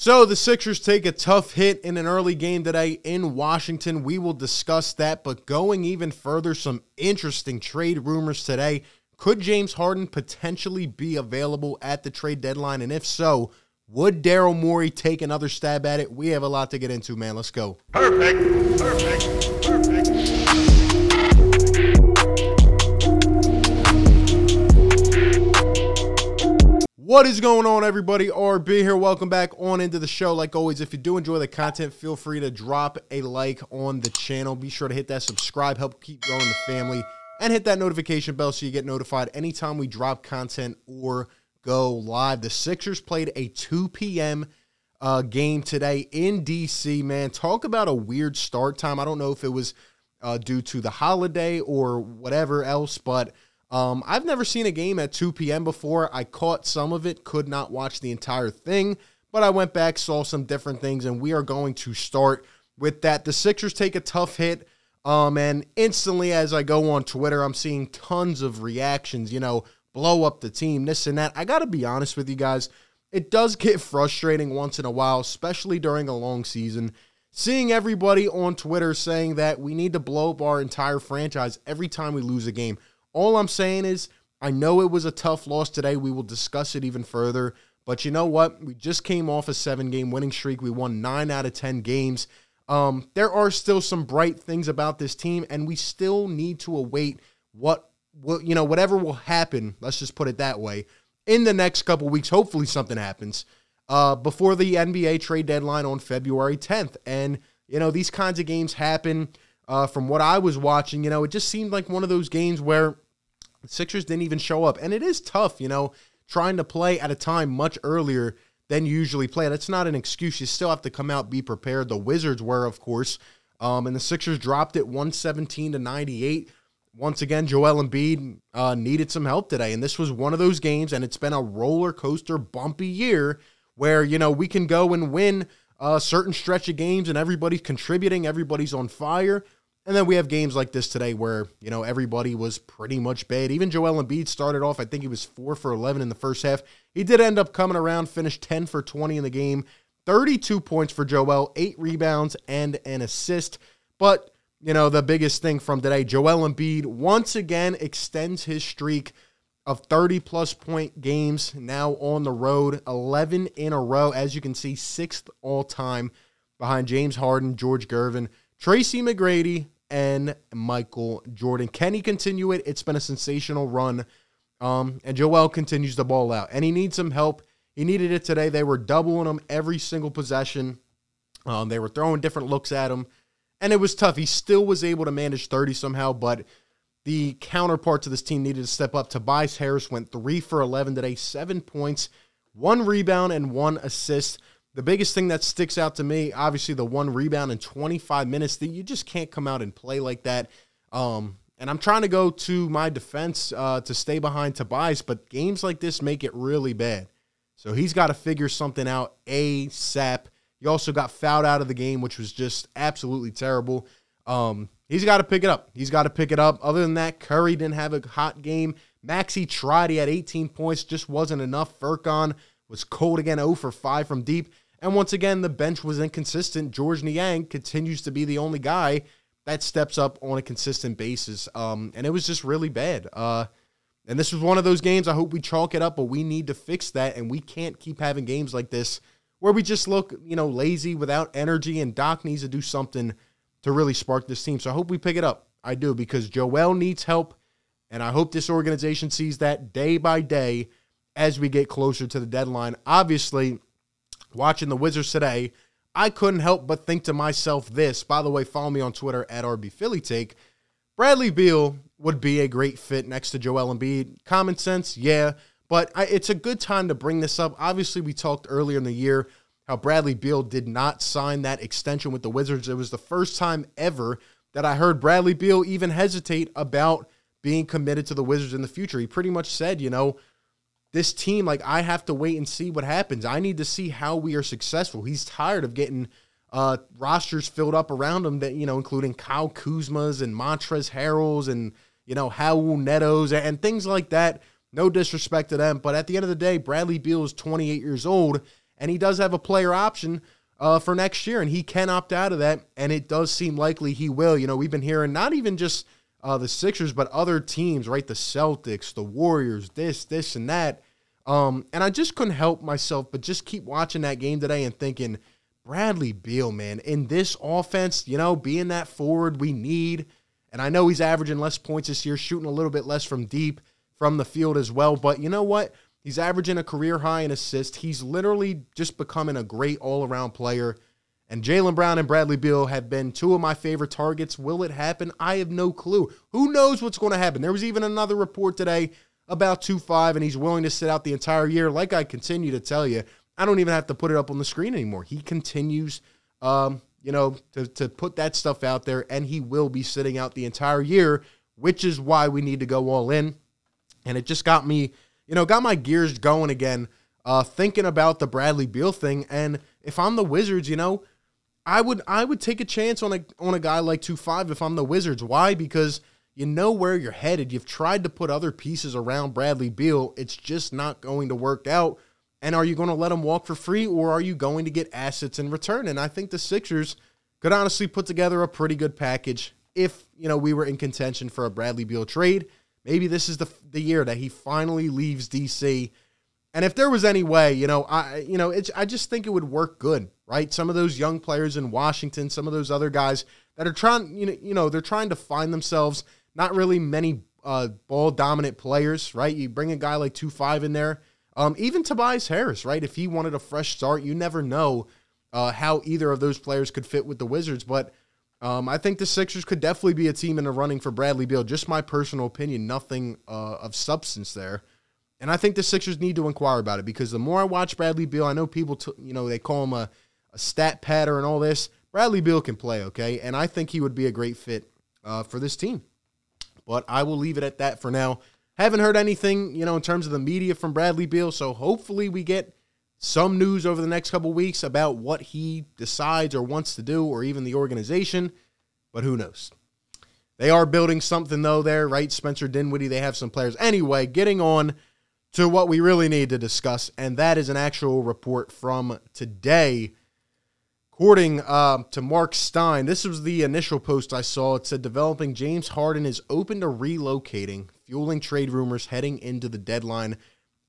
So the Sixers take a tough hit in an early game today in Washington. We will discuss that, but going even further, some interesting trade rumors today. Could James Harden potentially be available at the trade deadline? And if so, would Daryl Morey take another stab at it? We have a lot to get into, man. Let's go. Perfect. Perfect. Perfect. What is going on, everybody? RB here. Welcome back on into the show. Like always, if you do enjoy the content, feel free to drop a like on the channel. Be sure to hit that subscribe, help keep growing the family, and hit that notification bell so you get notified anytime we drop content or go live. The Sixers played a 2 p.m. Uh, game today in DC, man. Talk about a weird start time. I don't know if it was uh, due to the holiday or whatever else, but um, I've never seen a game at 2 p.m. before. I caught some of it, could not watch the entire thing, but I went back, saw some different things, and we are going to start with that. The Sixers take a tough hit. Um, and instantly, as I go on Twitter, I'm seeing tons of reactions, you know, blow up the team, this and that. I got to be honest with you guys. It does get frustrating once in a while, especially during a long season. Seeing everybody on Twitter saying that we need to blow up our entire franchise every time we lose a game. All I'm saying is, I know it was a tough loss today. We will discuss it even further. But you know what? We just came off a seven game winning streak. We won nine out of 10 games. Um, there are still some bright things about this team, and we still need to await what, what you know, whatever will happen. Let's just put it that way. In the next couple weeks, hopefully something happens uh, before the NBA trade deadline on February 10th. And, you know, these kinds of games happen uh, from what I was watching, you know, it just seemed like one of those games where the Sixers didn't even show up. And it is tough, you know, trying to play at a time much earlier than you usually play. That's not an excuse. You still have to come out, be prepared. The Wizards were, of course. Um, and the Sixers dropped it 117 to 98. Once again, Joel Embiid uh, needed some help today. And this was one of those games, and it's been a roller coaster, bumpy year where, you know, we can go and win a certain stretch of games and everybody's contributing, everybody's on fire. And then we have games like this today where, you know, everybody was pretty much bad. Even Joel Embiid started off, I think he was 4 for 11 in the first half. He did end up coming around, finished 10 for 20 in the game. 32 points for Joel, 8 rebounds and an assist. But, you know, the biggest thing from today, Joel Embiid once again extends his streak of 30 plus point games now on the road, 11 in a row. As you can see, sixth all time behind James Harden, George Gervin, Tracy McGrady, and Michael Jordan. Can he continue it? It's been a sensational run. Um, and Joel continues to ball out. And he needs some help. He needed it today. They were doubling him every single possession. Um, they were throwing different looks at him. And it was tough. He still was able to manage 30 somehow, but the counterparts of this team needed to step up. Tobias Harris went three for 11 today, seven points, one rebound, and one assist. The biggest thing that sticks out to me, obviously, the one rebound in 25 minutes. That you just can't come out and play like that. Um, and I'm trying to go to my defense uh, to stay behind Tobias, but games like this make it really bad. So he's got to figure something out ASAP. He also got fouled out of the game, which was just absolutely terrible. Um, he's got to pick it up. He's got to pick it up. Other than that, Curry didn't have a hot game. Maxey tried. He had 18 points, just wasn't enough. Furkan was cold again, 0 for 5 from deep. And once again, the bench was inconsistent. Georges Niang continues to be the only guy that steps up on a consistent basis. Um, and it was just really bad. Uh, and this was one of those games. I hope we chalk it up, but we need to fix that. And we can't keep having games like this where we just look, you know, lazy without energy. And Doc needs to do something to really spark this team. So I hope we pick it up. I do because Joel needs help. And I hope this organization sees that day by day as we get closer to the deadline. Obviously, watching the Wizards today, I couldn't help but think to myself this. By the way, follow me on Twitter at RB Philly Take. Bradley Beal would be a great fit next to Joel Embiid. Common sense, yeah, but I, it's a good time to bring this up. Obviously, we talked earlier in the year how Bradley Beal did not sign that extension with the Wizards. It was the first time ever that I heard Bradley Beal even hesitate about being committed to the Wizards in the future. He pretty much said, you know, this team, like, I have to wait and see what happens. I need to see how we are successful. He's tired of getting uh, rosters filled up around him that, you know, including Kyle Kuzma's and Montrezl Harrell's and, you know, Raul Neto's and things like that. No disrespect to them. But at the end of the day, Bradley Beal is 28 years old. and he does have a player option uh, for next year, and he can opt out of that. And it does seem likely he will. You know, we've been hearing not even just uh, the Sixers, but other teams, right? The Celtics, the Warriors, this, this, and that. Um, and I just couldn't help myself but just keep watching that game today and thinking, Bradley Beal, man, in this offense, you know, being that forward we need. And I know he's averaging less points this year, shooting a little bit less from deep from the field as well. But you know what? He's averaging a career high in assists. He's literally just becoming a great all around player. And Jaylen Brown and Bradley Beal have been two of my favorite targets. Will it happen? I have no clue. Who knows what's going to happen? There was even another report today about 2 5, and he's willing to sit out the entire year. Like I continue to tell you, I don't even have to put it up on the screen anymore. He continues, um, you know, to, to put that stuff out there, and he will be sitting out the entire year, which is why we need to go all in. And it just got me, you know, got my gears going again, uh, thinking about the Bradley Beal thing. And if I'm the Wizards, you know, I would I would take a chance on a on a guy like two five if I'm the Wizards. Why? Because you know where you're headed. You've tried to put other pieces around Bradley Beal. It's just not going to work out. And are you going to let him walk for free or are you going to get assets in return? And I think the Sixers could honestly put together a pretty good package if, you know, we were in contention for a Bradley Beal trade. Maybe this is the the year that he finally leaves DC. And if there was any way, you know, I you know, it's I just think it would work good, right? Some of those young players in Washington, some of those other guys that are trying, you know, you know, they're trying to find themselves. Not really many uh, ball dominant players, right? You bring a guy like two five in there, um, even Tobias Harris, right? If he wanted a fresh start, you never know uh, how either of those players could fit with the Wizards. But um, I think the Sixers could definitely be a team in the running for Bradley Beal. Just my personal opinion, nothing uh, of substance there. And I think the Sixers need to inquire about it because the more I watch Bradley Beal, I know people, t- you know, they call him a, a stat patter and all this. Bradley Beal can play, okay? And I think he would be a great fit uh, for this team. But I will leave it at that for now. Haven't heard anything, you know, in terms of the media from Bradley Beal. So hopefully we get some news over the next couple weeks about what he decides or wants to do, or even the organization, but who knows? They are building something though there, right? Spencer Dinwiddie, they have some players. Anyway, getting on to what we really need to discuss, and that is an actual report from today. According uh, to Mark Stein, this was the initial post I saw. It said developing James Harden is open to relocating, fueling trade rumors heading into the deadline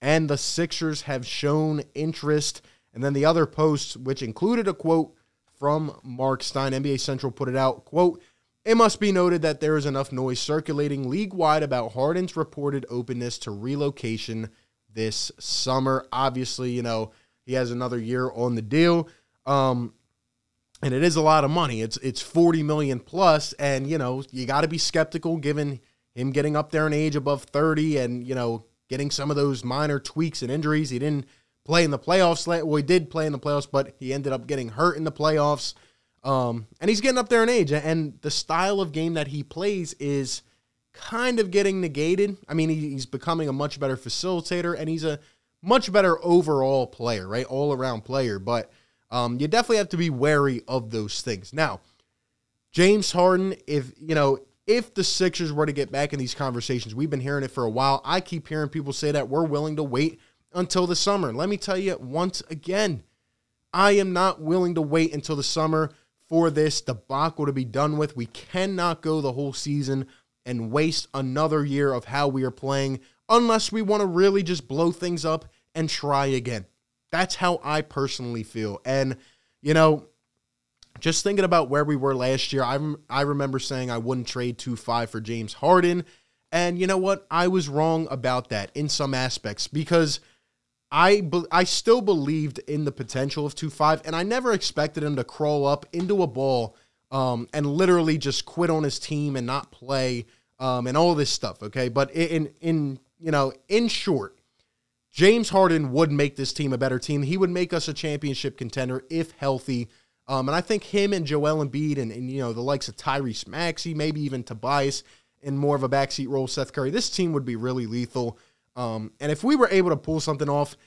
and the Sixers have shown interest. And then the other posts, which included a quote from Mark Stein, NBA Central put it out, quote, it must be noted that there is enough noise circulating league wide about Harden's reported openness to relocation this summer. Obviously, you know, he has another year on the deal. Um, and it is a lot of money. It's it's 40 million plus and you know, you got to be skeptical given him getting up there in age above 30 and you know, getting some of those minor tweaks and injuries. He didn't play in the playoffs. Well, he did play in the playoffs, but he ended up getting hurt in the playoffs. Um, and he's getting up there in age, and the style of game that he plays is kind of getting negated. I mean, he's becoming a much better facilitator, and he's a much better overall player, right? All around player. But um, you definitely have to be wary of those things. Now, James Harden, if you know, if the Sixers were to get back in these conversations, we've been hearing it for a while. I keep hearing people say that we're willing to wait until the summer. Let me tell you once again, I am not willing to wait until the summer for this debacle to be done with. We cannot go the whole season and waste another year of how we are playing unless we want to really just blow things up and try again. That's how I personally feel. And, you know, just thinking about where we were last year, I, I remember saying I wouldn't trade 2 5 for James Harden. And you know what? I was wrong about that in some aspects because I, be, I still believed in the potential of 2 5, and I never expected him to crawl up into a ball um, and literally just quit on his team and not play um, and all this stuff. Okay. But in, in, you know, in short, James Harden would make this team a better team. He would make us a championship contender if healthy. Um, and I think him and Joel Embiid and, and, you know, the likes of Tyrese Maxey, maybe even Tobias in more of a backseat role, Seth Curry, this team would be really lethal. Um, and if we were able to pull something off,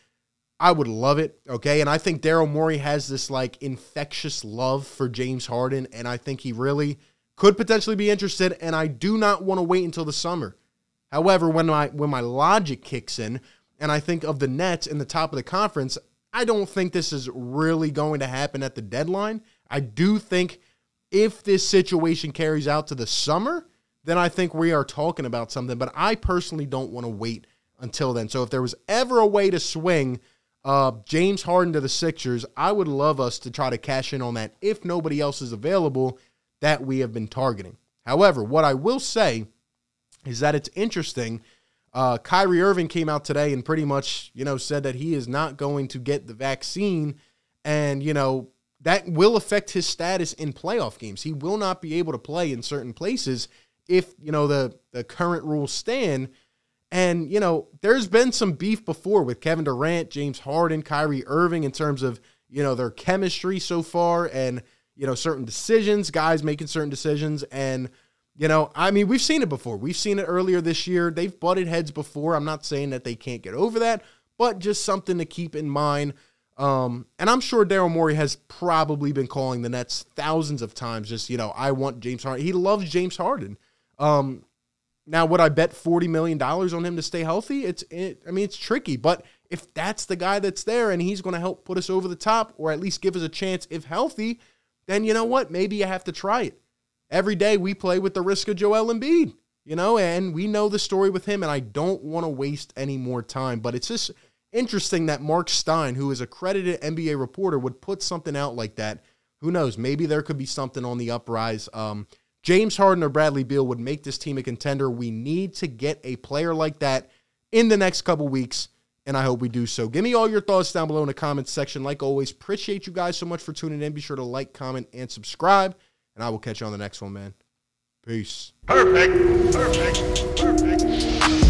I would love it. Okay. And I think Daryl Morey has this like infectious love for James Harden. And I think he really could potentially be interested. And I do not want to wait until the summer. However, when my when my logic kicks in and I think of the Nets in the top of the conference, I don't think this is really going to happen at the deadline. I do think if this situation carries out to the summer, then I think we are talking about something. But I personally don't want to wait until then. So if there was ever a way to swing uh, James Harden to the Sixers, I would love us to try to cash in on that if nobody else is available that we have been targeting. However, what I will say is that it's interesting. Uh, Kyrie Irving came out today and pretty much, you know, said that he is not going to get the vaccine. And, you know, that will affect his status in playoff games. He will not be able to play in certain places if, you know, the, the current rules stand. And, you know, there's been some beef before with Kevin Durant, James Harden, Kyrie Irving in terms of, you know, their chemistry so far and, you know, certain decisions, guys making certain decisions. And, you know, I mean, we've seen it before. We've seen it earlier this year. They've butted heads before. I'm not saying that they can't get over that, but just something to keep in mind. Um, and I'm sure Daryl Morey has probably been calling the Nets thousands of times. Just you know, I want James Harden. He loves James Harden. Um, now, would I bet forty million dollars on him to stay healthy? It's, it, I mean, it's tricky. But if that's the guy that's there and he's going to help put us over the top, or at least give us a chance if healthy, then you know what? Maybe you have to try it. Every day we play with the risk of Joel Embiid, you know, and we know the story with him. And I don't want to waste any more time. But it's just interesting that Mark Stein, who is a credited NBA reporter, would put something out like that. Who knows? Maybe there could be something on the uprise. Um, James Harden or Bradley Beal would make this team a contender. We need to get a player like that in the next couple weeks, and I hope we do so. Give me all your thoughts down below in the comments section. Like always, appreciate you guys so much for tuning in. Be sure to like, comment, and subscribe, and I will catch you on the next one, man. Peace. Perfect. Perfect. Perfect.